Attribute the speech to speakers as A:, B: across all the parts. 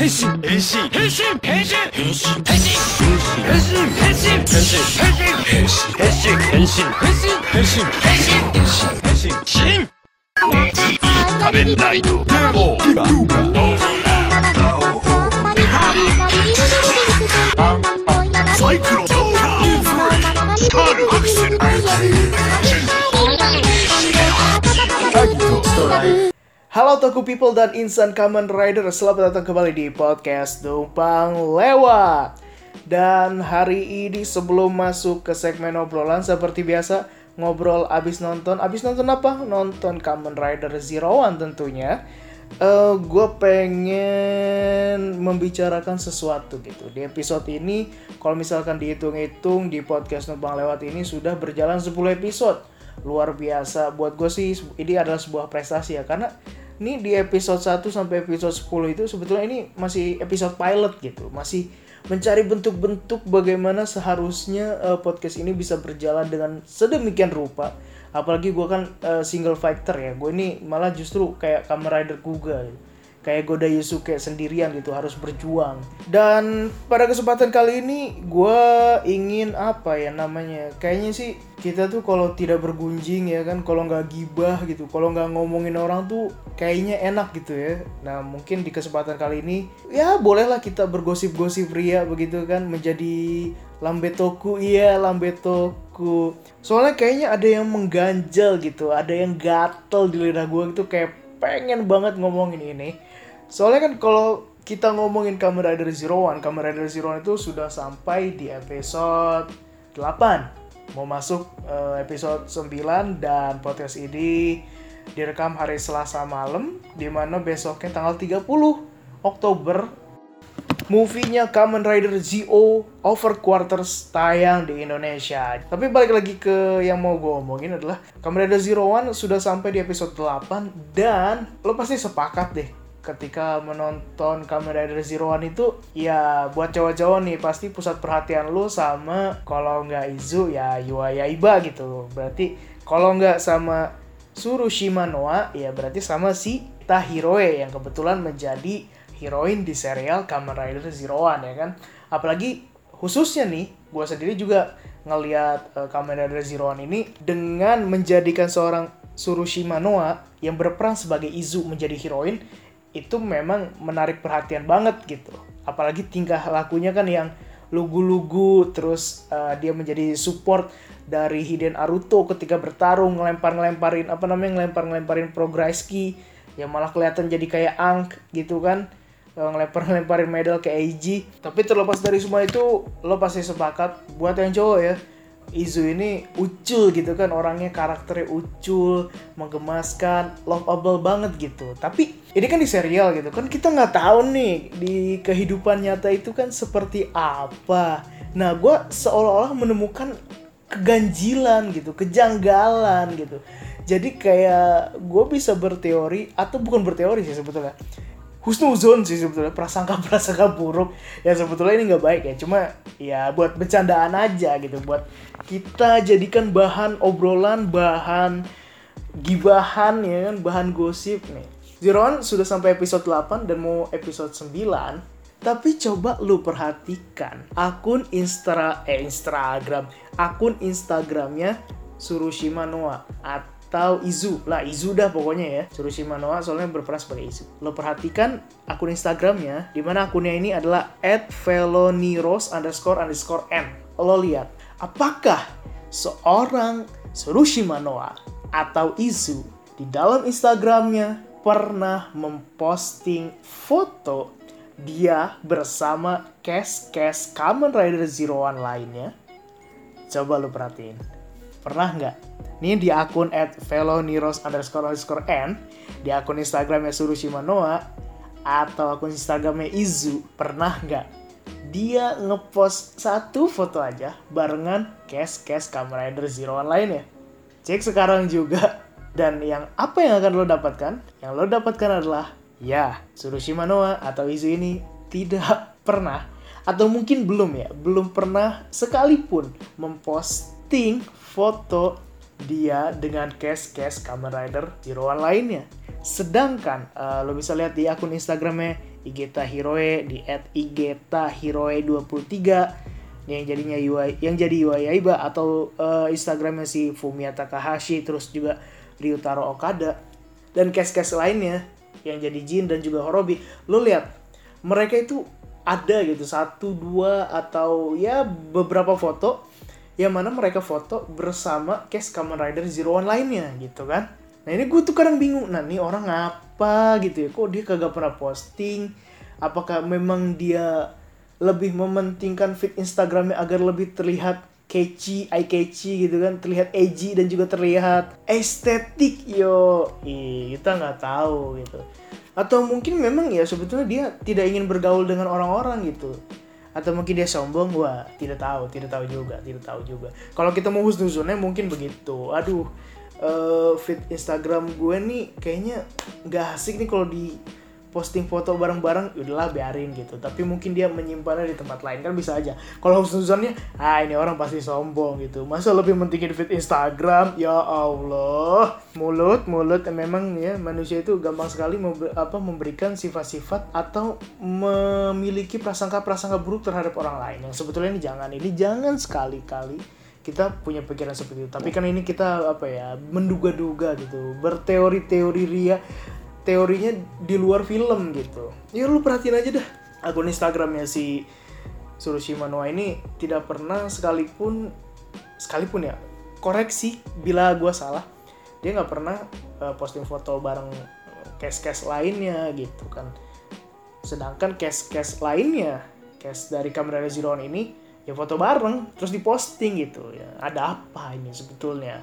A: 変身。変身。変身。変身。変身。変身。変身。変身。変身。変身。変身。変身。変身。変身。変身。変身。変身。食べないともうどうかどうかサイクロンどうか光るアクセルタイトストライク
B: Halo Toku People dan Insan Kamen Rider, selamat datang kembali di podcast Numpang Lewat. Dan hari ini sebelum masuk ke segmen obrolan seperti biasa, ngobrol abis nonton. Abis nonton apa? Nonton Kamen Rider Zero One tentunya. Eh, gue pengen membicarakan sesuatu gitu di episode ini. Kalau misalkan dihitung-hitung di podcast Numpang Lewat ini sudah berjalan 10 episode luar biasa buat gue sih ini adalah sebuah prestasi ya karena ini di episode 1 sampai episode 10 itu sebetulnya ini masih episode pilot gitu. Masih mencari bentuk-bentuk bagaimana seharusnya eh, podcast ini bisa berjalan dengan sedemikian rupa. Apalagi gue kan eh, single fighter ya. Gue ini malah justru kayak Kamen Rider Kuga gitu kayak Goda Yusuke sendirian gitu harus berjuang. Dan pada kesempatan kali ini gue ingin apa ya namanya kayaknya sih kita tuh kalau tidak bergunjing ya kan kalau nggak gibah gitu kalau nggak ngomongin orang tuh kayaknya enak gitu ya. Nah mungkin di kesempatan kali ini ya bolehlah kita bergosip-gosip ria begitu kan menjadi lambetoku iya lambetoku soalnya kayaknya ada yang mengganjal gitu ada yang gatel di lidah gue gitu kayak pengen banget ngomongin ini Soalnya kan kalau kita ngomongin Kamen Rider Zero One, Kamen Rider Zero One itu sudah sampai di episode 8. Mau masuk eh, episode 9 dan podcast ini direkam hari Selasa malam di mana besoknya tanggal 30 Oktober movie-nya Kamen Rider Zio Over Quarters tayang di Indonesia. Tapi balik lagi ke yang mau gue omongin adalah Kamen Rider Zero One sudah sampai di episode 8 dan lo pasti sepakat deh ketika menonton Kamen Rider Zero One itu ya buat cowok-cowok nih pasti pusat perhatian lu sama kalau nggak Izu ya Yua Yaiba gitu. Berarti kalau nggak sama Surushima Noa ya berarti sama si Tahiroe yang kebetulan menjadi heroin di serial Kamen Rider Zero One ya kan? Apalagi khususnya nih gue sendiri juga ngelihat uh, Kamen Rider Zero One ini dengan menjadikan seorang Surushima Noa yang berperan sebagai Izu menjadi heroin itu memang menarik perhatian banget gitu. Apalagi tingkah lakunya kan yang lugu-lugu terus uh, dia menjadi support dari Hiden Aruto ketika bertarung ngelempar-ngelemparin apa namanya ngelempar-ngelemparin Progreski yang malah kelihatan jadi kayak Ang gitu kan. Uh, ngelempar-ngelemparin medal ke Eiji. Tapi terlepas dari semua itu lo pasti sepakat buat yang cowok ya Izu ini ucul gitu kan orangnya karakternya ucul menggemaskan lovable banget gitu. Tapi ini kan di serial gitu kan kita nggak tahu nih di kehidupan nyata itu kan seperti apa. Nah gue seolah-olah menemukan keganjilan gitu kejanggalan gitu. Jadi kayak gue bisa berteori atau bukan berteori sih sebetulnya husnuzon sih sebetulnya prasangka prasangka buruk ya sebetulnya ini nggak baik ya. Cuma ya buat bercandaan aja gitu buat kita jadikan bahan obrolan bahan gibahan ya kan bahan gosip nih. Zeron sudah sampai episode 8 dan mau episode 9 tapi coba lu perhatikan akun Instra eh Instagram. Akun Instagramnya Surushima Noa atau Izu. Lah Izu dah pokoknya ya. Surushima Noa soalnya berperan sebagai Izu. Lo perhatikan akun Instagramnya di mana akunnya ini adalah @veloniros underscore underscore n. Lo lihat apakah seorang Surushima Noa atau Izu di dalam Instagramnya pernah memposting foto dia bersama cast-cast Kamen Rider Zero One lainnya? Coba lu perhatiin. Pernah nggak ini di akun at veloniros underscore underscore n di akun Instagramnya Surushima Noa atau akun Instagramnya Izu pernah nggak? Dia ngepost satu foto aja barengan cast-cast Kamen Rider Zero One lainnya cek sekarang juga. Dan yang apa yang akan lo dapatkan? Yang lo dapatkan adalah ya Surushima Noa atau Izu ini tidak pernah atau mungkin belum ya belum pernah sekalipun memposting foto dia dengan case-case Kamen Rider Zero One lainnya. Sedangkan uh, lo bisa lihat di akun Instagramnya Igeta Hiroe di at Igeta Hiroe 23 yang jadinya UI yang jadi UI Aiba atau uh, Instagramnya si Fumiya Takahashi terus juga Ryutaro Okada dan case-case lainnya yang jadi Jin dan juga Horobi lo lihat mereka itu ada gitu satu dua atau ya beberapa foto yang mana mereka foto bersama case Kamen Rider Zero One lainnya gitu kan nah ini gue tuh kadang bingung nah ini orang apa gitu ya kok dia kagak pernah posting apakah memang dia lebih mementingkan fit Instagramnya agar lebih terlihat catchy, eye catchy gitu kan, terlihat edgy dan juga terlihat estetik yo. Ih, kita nggak tahu gitu. Atau mungkin memang ya sebetulnya dia tidak ingin bergaul dengan orang-orang gitu. Atau mungkin dia sombong, wah tidak tahu, tidak tahu juga, tidak tahu juga. Kalau kita mau husnuzonnya mungkin begitu. Aduh, uh, feed Instagram gue nih kayaknya nggak asik nih kalau di posting foto bareng-bareng udahlah biarin gitu. Tapi mungkin dia menyimpannya di tempat lain kan bisa aja. Kalau husnuzonnya ah ini orang pasti sombong gitu. Masa lebih mentingin feed Instagram? Ya Allah. Mulut mulut memang ya manusia itu gampang sekali member, apa memberikan sifat-sifat atau memiliki prasangka-prasangka buruk terhadap orang lain. Yang sebetulnya ini jangan. Ini jangan sekali-kali kita punya pikiran seperti itu. Tapi kan ini kita apa ya menduga-duga gitu, berteori-teori ria, teorinya di luar film gitu. Ya lu perhatiin aja dah. Akun Instagramnya si Surushima Noah ini tidak pernah sekalipun sekalipun ya koreksi bila gua salah dia nggak pernah uh, posting foto bareng case-case lainnya gitu kan. Sedangkan case-case lainnya case dari kamera Zero ini ya foto bareng terus diposting gitu. Ya ada apa ini sebetulnya?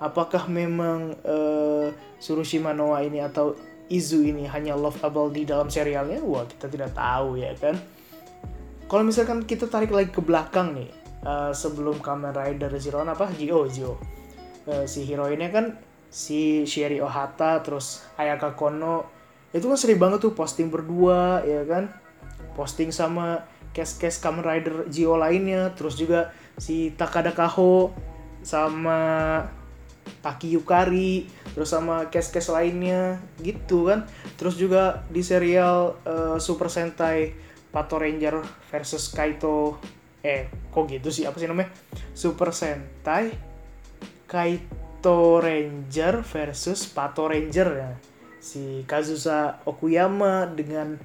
B: Apakah memang uh, Surushima Noah ini atau Izu ini hanya lovable di dalam serialnya? Wah kita tidak tahu ya kan? Kalau misalkan kita tarik lagi ke belakang nih uh, sebelum Kamen Rider Zero apa? Gio Gio. Uh, si heroinnya kan si Sherry Ohata terus Ayaka Kono. Itu kan sering banget tuh posting berdua ya kan? Posting sama case-case Kamen Rider Gio lainnya terus juga si Takada Kaho sama Taki Yukari terus sama case-case lainnya gitu kan. Terus juga di serial uh, Super Sentai Pato Ranger versus Kaito. Eh kok gitu sih? Apa sih namanya? Super Sentai Kaito Ranger versus Pato Ranger. Ya si Kazusa Okuyama dengan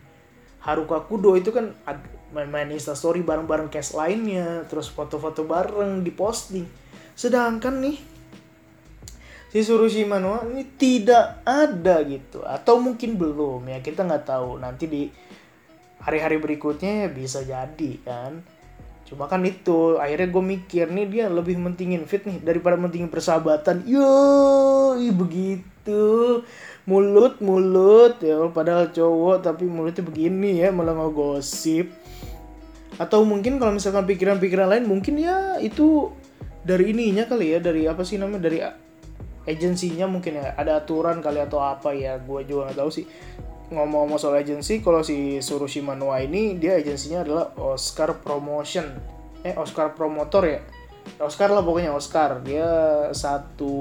B: Haruka Kudo itu kan main-main instastory bareng-bareng cast lainnya. Terus foto-foto bareng diposting sedangkan nih si Surushima Noa ini tidak ada gitu. Atau mungkin belum ya kita nggak tahu. Nanti di hari-hari berikutnya ya bisa jadi kan? Cuma kan itu akhirnya gue mikir nih dia lebih mentingin fit nih daripada mentingin persahabatan. Yo begitu. Mulut mulut ya. Padahal cowok tapi mulutnya begini ya malah ngegosip. Atau mungkin kalau misalkan pikiran-pikiran lain mungkin ya itu dari ininya kali ya dari apa sih namanya dari agensinya mungkin ya ada aturan kali atau apa ya gue juga nggak tahu sih. Ngomong-ngomong soal agensi kalau si Surushima Noa ini dia agensinya adalah Oscar Promotion. Eh Oscar Promotor ya? Oscar lah pokoknya Oscar. Dia satu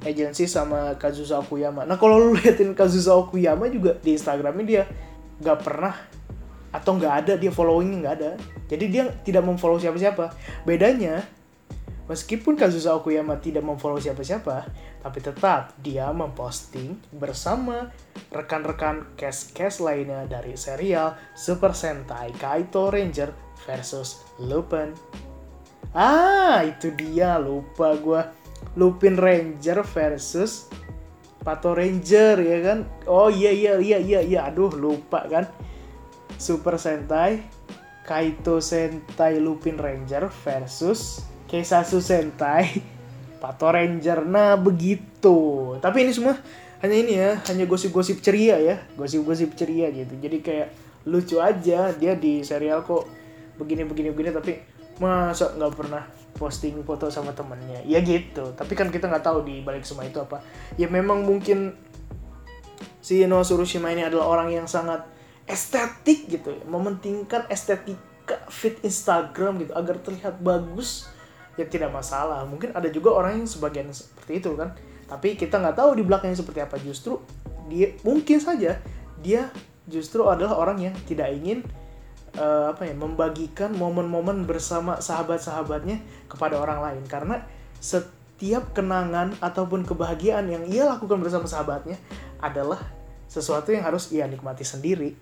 B: agensi sama Kazusa Okuyama. Nah kalau lu liatin Kazusa Okuyama juga di Instagramnya dia nggak pernah atau nggak ada dia followingnya nggak ada. Jadi dia tidak memfollow siapa-siapa. Bedanya meskipun Kazusa Okuyama tidak memfollow siapa-siapa tapi tetap dia memposting bersama rekan-rekan cast-cast lainnya dari serial Super Sentai Kaito Ranger versus Lupin. Ah itu dia. Lupa gue Lupin Ranger versus Pato Ranger ya kan? Oh iya iya iya iya iya. Aduh lupa kan? Super Sentai, Kaito Sentai Lupin Ranger versus Keisasu Sentai Pato Ranger. Nah, begitu. Tapi ini semua hanya ini ya, hanya gosip-gosip ceria ya, gosip-gosip ceria gitu. Jadi kayak lucu aja dia di serial kok begini-begini begini tapi masa nggak pernah posting foto sama temennya ya gitu tapi kan kita nggak tahu di balik semua itu apa ya memang mungkin si Ino Surushima ini adalah orang yang sangat estetik gitu ya mementingkan estetika fit Instagram gitu agar terlihat bagus ya tidak masalah. Mungkin ada juga orang yang sebagian seperti itu kan. Tapi kita nggak tahu di belakangnya seperti apa. Justru dia mungkin saja dia justru adalah orang yang tidak ingin uh, apa ya membagikan momen-momen bersama sahabat-sahabatnya kepada orang lain. Karena setiap kenangan ataupun kebahagiaan yang ia lakukan bersama sahabatnya adalah sesuatu yang harus ia nikmati sendiri.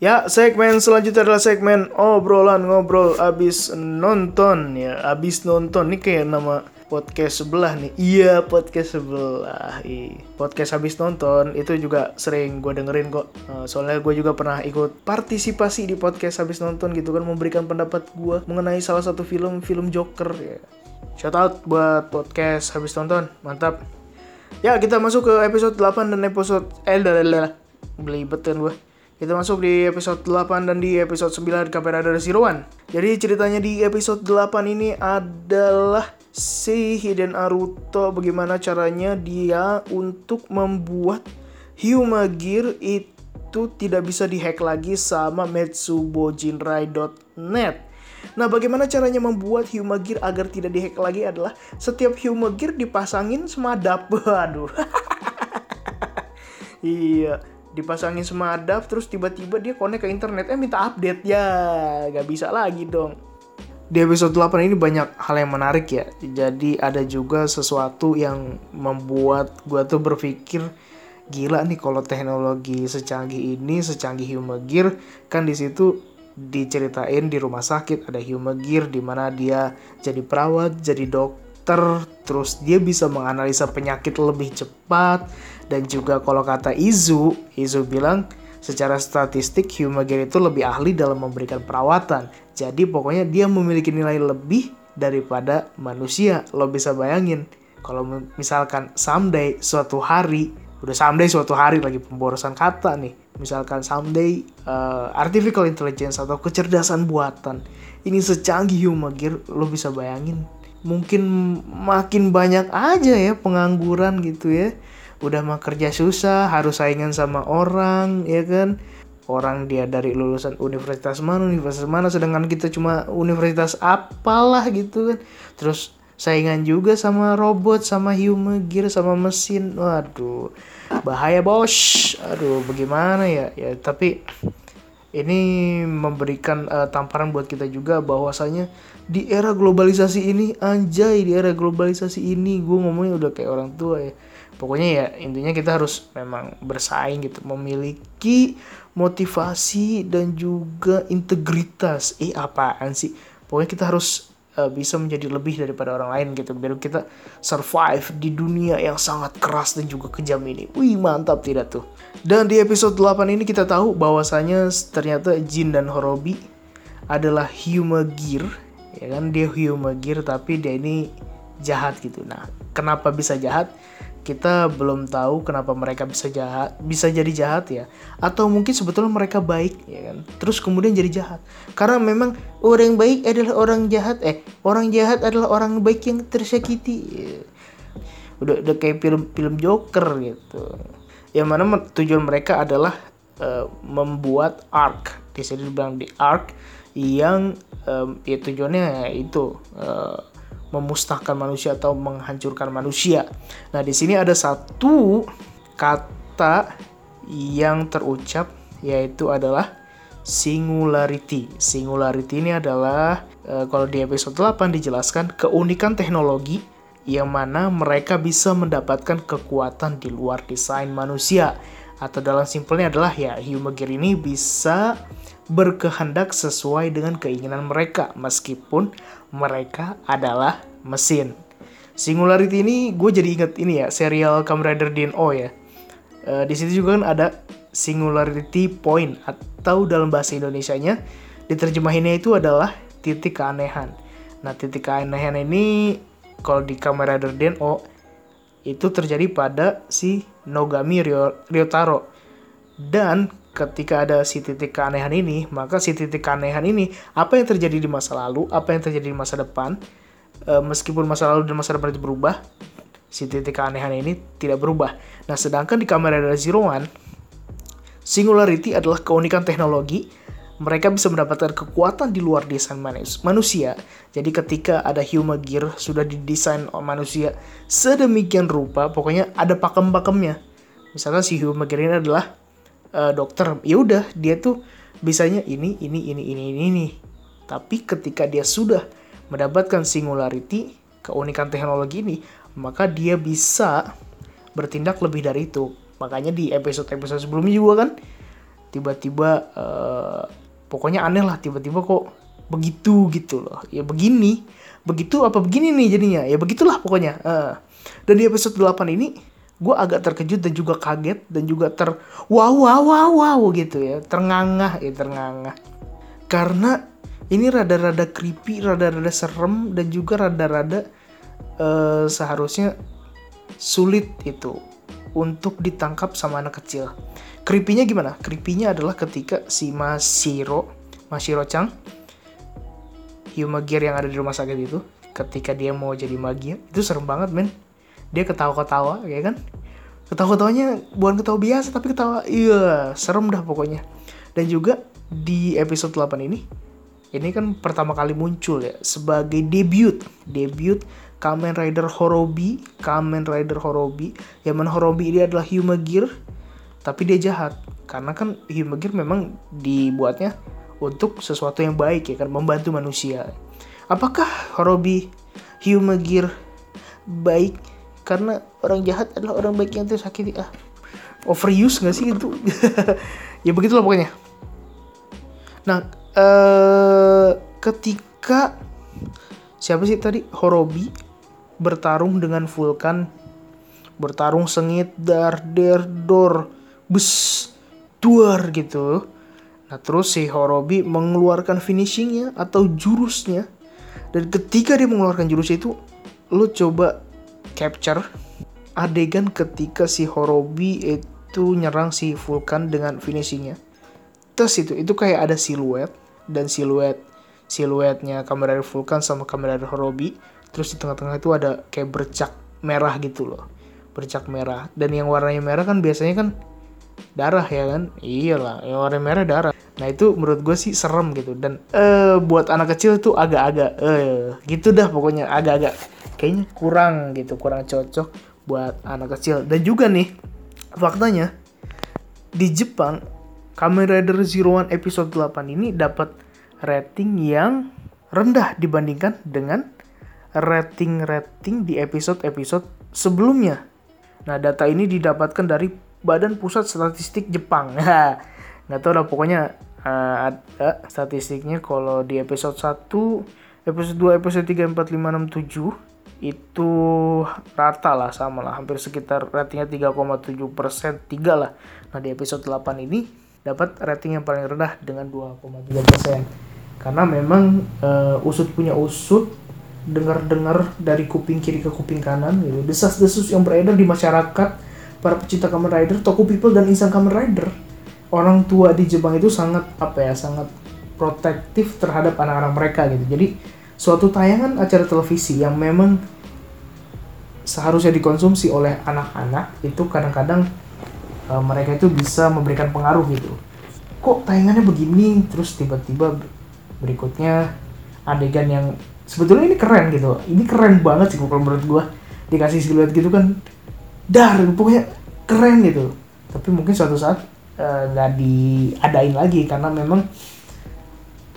B: Ya, segmen selanjutnya adalah segmen obrolan ngobrol abis nonton ya, abis nonton. Nih kayak nama podcast sebelah nih. Iya, podcast sebelah. Podcast habis nonton itu juga sering gue dengerin kok. Uh, soalnya gue juga pernah ikut partisipasi di podcast habis nonton gitu kan memberikan pendapat gue mengenai salah satu film film Joker ya. Shout out buat podcast habis nonton. Mantap. Ya, kita masuk ke episode 8 dan episode eh belibet kan gue. Kita masuk di episode 8 dan di episode 9 Kamen Rider Zero One. Jadi ceritanya di episode 8 ini adalah si Hiden Aruto bagaimana caranya dia untuk membuat Hyuma Gear itu tidak bisa dihack lagi sama metsubojinrai.net. Nah, bagaimana caranya membuat Hyuma Gear agar tidak dihack lagi adalah setiap Hyuma Gear dipasangin semadap. Waduh. iya dipasangin semadap terus tiba-tiba dia connect ke internet eh minta update ya nggak bisa lagi dong di episode 8 ini banyak hal yang menarik ya. Jadi ada juga sesuatu yang membuat gue tuh berpikir gila nih kalau teknologi secanggih ini secanggih Human Gear. Kan di situ diceritain di rumah sakit ada Human Gear di mana dia jadi perawat jadi dokter terus dia bisa menganalisa penyakit lebih cepat. Dan juga kalau kata Izu, Izu bilang secara statistik Humager itu lebih ahli dalam memberikan perawatan. Jadi pokoknya dia memiliki nilai lebih daripada manusia. Lo bisa bayangin kalau misalkan someday suatu hari udah someday suatu hari lagi pemborosan kata nih misalkan someday uh, artificial intelligence atau kecerdasan buatan ini secanggih Humager lo bisa bayangin mungkin makin banyak aja ya pengangguran gitu ya udah mah kerja susah harus saingan sama orang ya kan? Orang dia dari lulusan universitas mana universitas mana sedangkan kita cuma universitas apalah gitu kan. Terus saingan juga sama robot sama human gear sama mesin. Waduh bahaya bos. Aduh bagaimana ya? Ya tapi ini memberikan uh, tamparan buat kita juga bahwasanya di era globalisasi ini anjay di era globalisasi ini gue ngomongnya udah kayak orang tua ya pokoknya ya intinya kita harus memang bersaing gitu memiliki motivasi dan juga integritas. Eh apaan sih? Pokoknya kita harus uh, bisa menjadi lebih daripada orang lain gitu biar kita survive di dunia yang sangat keras dan juga kejam ini. Wih mantap tidak tuh? Dan di episode 8 ini kita tahu bahwasanya ternyata Jin dan Horobi adalah Gear ya kan? Dia Gear tapi dia ini jahat gitu. Nah kenapa bisa jahat kita belum tahu kenapa mereka bisa jahat bisa jadi jahat ya. Atau mungkin sebetulnya mereka baik ya kan? Terus kemudian jadi jahat. Karena memang orang baik adalah orang jahat eh orang jahat adalah orang baik yang tersakiti. Udah udah kayak film-film Joker gitu. Yang mana tujuan mereka adalah uh, membuat arc di sini dibilang di arc yang um, ya tujuannya itu uh, memusnahkan manusia atau menghancurkan manusia. Nah, di sini ada satu kata yang terucap yaitu adalah singularity. Singularity ini adalah e, kalau di episode 8 dijelaskan keunikan teknologi yang mana mereka bisa mendapatkan kekuatan di luar desain manusia atau dalam simpelnya adalah ya human gear ini bisa berkehendak sesuai dengan keinginan mereka meskipun mereka adalah mesin. Singularity ini gue jadi inget ini ya serial Kamen Rider DNO ya. E, di situ juga kan ada singularity point atau dalam bahasa Indonesia-nya diterjemahinnya itu adalah titik keanehan. Nah titik keanehan ini kalau di Kamen Rider DNO itu terjadi pada si Nogami Ryotaro dan ketika ada si titik keanehan ini, maka si titik keanehan ini apa yang terjadi di masa lalu, apa yang terjadi di masa depan, e, meskipun masa lalu dan masa depan itu berubah, si titik keanehan ini tidak berubah. Nah, sedangkan di Kamen Rider Zero One, singularity adalah keunikan teknologi. Mereka bisa mendapatkan kekuatan di luar desain manusia. Jadi ketika ada Human Gear sudah didesain manusia sedemikian rupa, pokoknya ada pakem-pakemnya. Misalnya si Human Gear ini adalah uh, dokter, ya udah dia tuh bisanya ini, ini, ini, ini, ini, ini. Tapi ketika dia sudah mendapatkan singularity, keunikan teknologi ini, maka dia bisa bertindak lebih dari itu. Makanya di episode-episode sebelumnya juga kan tiba-tiba uh, pokoknya aneh lah tiba-tiba kok begitu gitu loh. Ya begini, begitu apa begini nih jadinya. Ya begitulah pokoknya. Uh. Dan di episode 8 ini gue agak terkejut dan juga kaget dan juga ter wow wow wow wow gitu ya terngangah ya terngangah karena ini rada-rada creepy rada-rada serem dan juga rada-rada uh, seharusnya sulit itu untuk ditangkap sama anak kecil. Creepy-nya gimana? Creepy-nya adalah ketika si Masiro, Masiro Chang, Gear yang ada di rumah sakit itu, ketika dia mau jadi magia, itu serem banget men. Dia ketawa-ketawa, ya kan? Ketawa-ketawanya bukan ketawa biasa, tapi ketawa, iya, serem dah pokoknya. Dan juga di episode 8 ini, ini kan pertama kali muncul ya, sebagai debut, debut Kamen Rider Horobi, Kamen Rider Horobi, yang mana Horobi ini adalah Gear, tapi dia jahat. Karena kan Gear memang dibuatnya untuk sesuatu yang baik ya kan, membantu manusia. Apakah Horobi Gear baik karena orang jahat adalah orang baik yang tersakiti ah. Overuse gak sih itu ya begitulah pokoknya. Nah eh ketika siapa sih tadi? Horobi bertarung dengan Vulkan. Bertarung sengit dar der dor bes duar gitu. Nah terus si Horobi mengeluarkan finishingnya atau jurusnya. Dan ketika dia mengeluarkan jurus itu lo coba capture. Adegan ketika si Horobi itu nyerang si Vulkan dengan finishingnya. Terus itu itu kayak ada siluet dan siluet siluetnya kamera Vulkan sama kamera Horobi. Terus di tengah-tengah itu ada kayak bercak merah gitu loh. Bercak merah. Dan yang warnanya merah kan biasanya kan darah ya kan? Iyalah yang warna merah darah. Nah itu menurut gue sih serem gitu. Dan eh buat anak kecil tuh agak-agak eh gitu dah pokoknya. Agak-agak kayaknya kurang gitu kurang cocok buat anak kecil dan juga nih faktanya di Jepang Kamen Rider Zero One episode 8 ini dapat rating yang rendah dibandingkan dengan rating-rating di episode-episode sebelumnya. Nah, data ini didapatkan dari Badan Pusat Statistik Jepang. Nggak tahu lah, pokoknya uh, ada statistiknya kalau di episode 1, episode 2, episode 3, 4, 5, 6, 7 itu rata lah sama lah hampir sekitar ratingnya 3,7 persen 3 lah nah di episode 8 ini dapat rating yang paling rendah dengan 2,3 persen karena memang uh, usut punya usut dengar-dengar dari kuping kiri ke kuping kanan gitu. Desas-desus yang beredar di masyarakat para pecinta Kamen Rider, toko people dan insan Kamen Rider. Orang tua di Jepang itu sangat apa ya, sangat protektif terhadap anak-anak mereka gitu. Jadi suatu tayangan acara televisi yang memang seharusnya dikonsumsi oleh anak-anak itu kadang-kadang uh, mereka itu bisa memberikan pengaruh gitu. Kok tayangannya begini? Terus tiba-tiba berikutnya adegan yang sebetulnya ini keren gitu. Ini keren banget sih kalau menurut gue dikasih siluet gitu kan dar pokoknya keren gitu. Tapi mungkin suatu saat eh, nggak uh, diadain lagi karena memang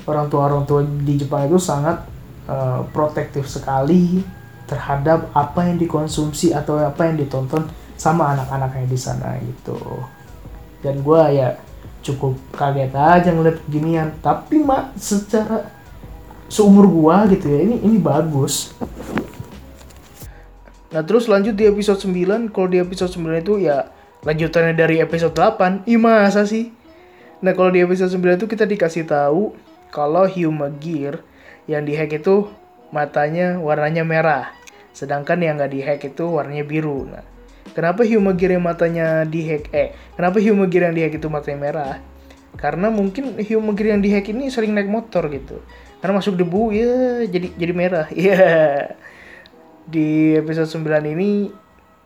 B: orang tua orang tua di Jepang itu sangat uh, protektif sekali terhadap apa yang dikonsumsi atau apa yang ditonton sama anak-anaknya di sana gitu. Dan gue ya cukup kaget aja ngeliat ginian tapi mak secara seumur gua gitu ya ini ini bagus. Nah terus lanjut di episode 9 kalau di episode 9 itu ya lanjutannya dari episode 8 Ih masa sih? Nah kalau di episode 9 itu kita dikasih tahu kalau Huma Gear yang dihack itu matanya warnanya merah sedangkan yang nggak dihack itu warnanya biru. Nah kenapa Huma Gear yang matanya dihack eh kenapa Huma Gear yang dihack itu matanya merah? Karena mungkin Huma Gear yang dihack ini sering naik motor gitu. Karena masuk debu ya jadi jadi merah ya di episode 9 ini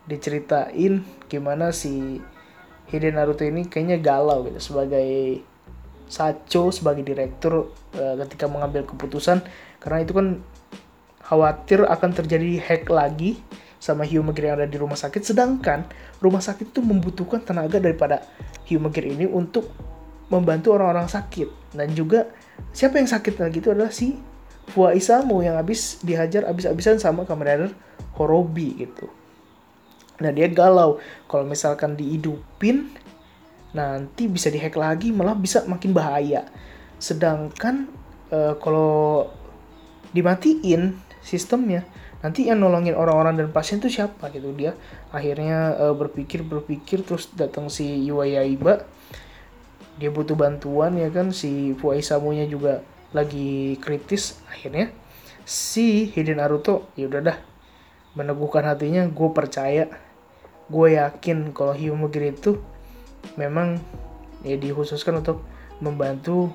B: diceritain gimana si Hiden Naruto ini kayaknya galau gitu sebagai Sacho sebagai direktur uh, ketika mengambil keputusan karena itu kan khawatir akan terjadi hack lagi sama Hyumegir yang ada di rumah sakit. Sedangkan rumah sakit itu membutuhkan tenaga daripada Hyumegir ini untuk membantu orang-orang sakit. Dan juga siapa yang sakit lagi itu adalah si Fua Isamu yang habis dihajar habis-habisan sama Kamen Rider Horobi gitu. Nah dia galau. Kalau misalkan dihidupin nanti bisa dihack lagi malah bisa makin bahaya. Sedangkan uh, kalau dimatiin sistemnya nanti yang nolongin orang-orang dan pasien tuh siapa gitu. Dia akhirnya uh, berpikir berpikir terus datang si Iba. Dia butuh bantuan ya kan? Si Fuaisamunya juga lagi kritis. Akhirnya si Hiden Naruto ya udah dah meneguhkan hatinya gue percaya. Gue yakin kalau Hyumugir itu memang ya dikhususkan untuk membantu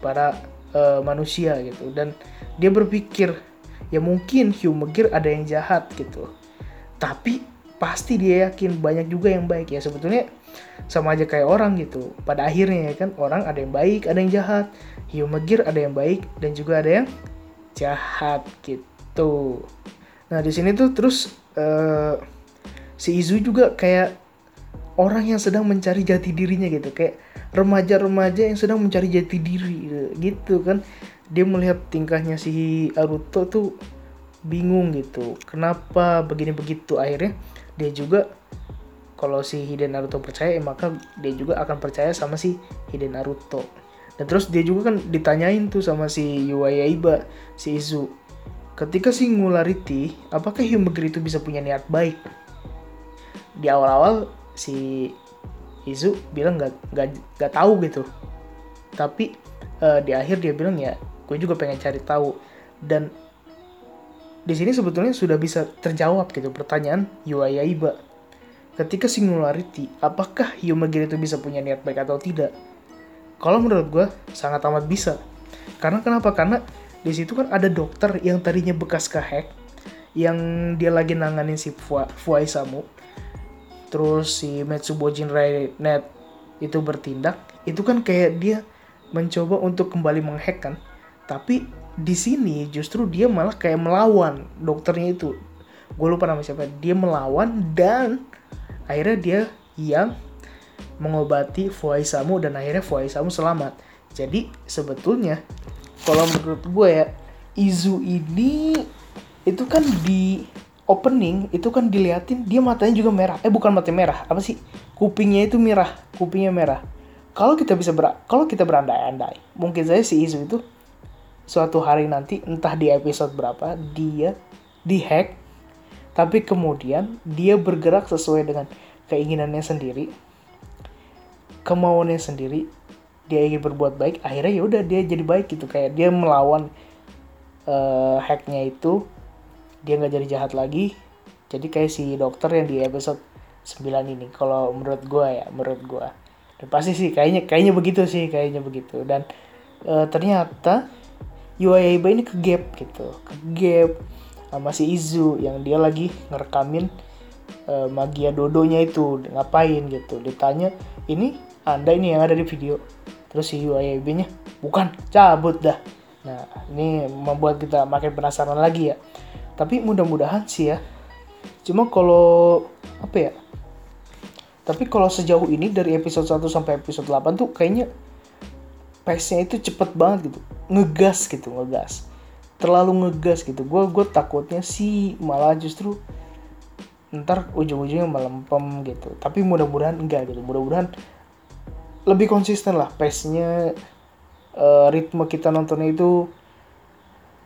B: para uh, manusia gitu. Dan dia berpikir ya mungkin Hyumugir ada yang jahat gitu. Tapi pasti dia yakin banyak juga yang baik ya. Sebetulnya sama aja kayak orang gitu. Pada akhirnya ya kan orang ada yang baik ada yang jahat. Hyumugir ada yang baik dan juga ada yang jahat gitu. Nah di sini tuh terus uh, si Izu juga kayak orang yang sedang mencari jati dirinya gitu. Kayak remaja-remaja yang sedang mencari jati diri gitu kan. Dia melihat tingkahnya si Aruto tuh bingung gitu. Kenapa begini begitu? Akhirnya dia juga kalau si Hiden Naruto percaya ya maka dia juga akan percaya sama si Hiden Naruto. Dan terus dia juga kan ditanyain tuh sama si Yuaya si Izu ketika si Ngulariti apakah Hyumeger itu bisa punya niat baik? Di awal-awal si Izu bilang nggak nggak nggak tahu gitu. Tapi uh, di akhir dia bilang ya gue juga pengen cari tahu. Dan di sini sebetulnya sudah bisa terjawab gitu pertanyaan Yuaya Iba ketika singularity apakah Yumagiri itu bisa punya niat baik atau tidak? Kalau menurut gue sangat amat bisa. Karena kenapa? Karena di situ kan ada dokter yang tadinya bekas kehack yang dia lagi nanganin si Fuaisamu terus si Metsubo Jinrai Net itu bertindak itu kan kayak dia mencoba untuk kembali menghack kan. Tapi di sini justru dia malah kayak melawan dokternya itu. Gue lupa nama siapa. Dia melawan dan akhirnya dia yang mengobati Fuaisamu dan akhirnya Fuaisamu selamat. Jadi sebetulnya kalau menurut gue ya Izu ini itu kan di opening itu kan diliatin dia matanya juga merah. Eh bukan mata merah apa sih? Kupingnya itu merah kupingnya merah. Kalau kita bisa ber kalau kita berandai-andai mungkin saja si Izu itu suatu hari nanti entah di episode berapa dia dihack tapi kemudian dia bergerak sesuai dengan keinginannya sendiri kemauannya sendiri dia ingin berbuat baik akhirnya ya udah dia jadi baik gitu. Kayak dia melawan uh, hacknya itu dia nggak jadi jahat lagi jadi kayak si dokter yang di episode 9 ini kalau menurut gue ya menurut gue dan pasti sih kayaknya kayaknya begitu sih kayaknya begitu. Dan e, ternyata Yuaiba ini ke gap gitu ke gap sama si Izu yang dia lagi ngerekamin e, magia dodonya itu ngapain gitu. Ditanya ini anda ini yang ada di video. Terus si Yuaiba nya bukan cabut dah. Nah ini membuat kita makin penasaran lagi ya tapi mudah-mudahan sih ya. Cuma kalau apa ya tapi kalau sejauh ini dari episode 1 sampai episode 8 tuh kayaknya pace-nya itu cepet banget gitu. Ngegas gitu ngegas. Terlalu ngegas gitu. Gue gue takutnya sih malah justru ntar ujung-ujungnya melempem gitu. Tapi mudah-mudahan enggak gitu. Mudah-mudahan lebih konsisten lah pace-nya uh, ritme kita nontonnya itu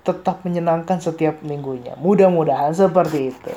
B: tetap menyenangkan setiap minggunya. Mudah-mudahan seperti itu.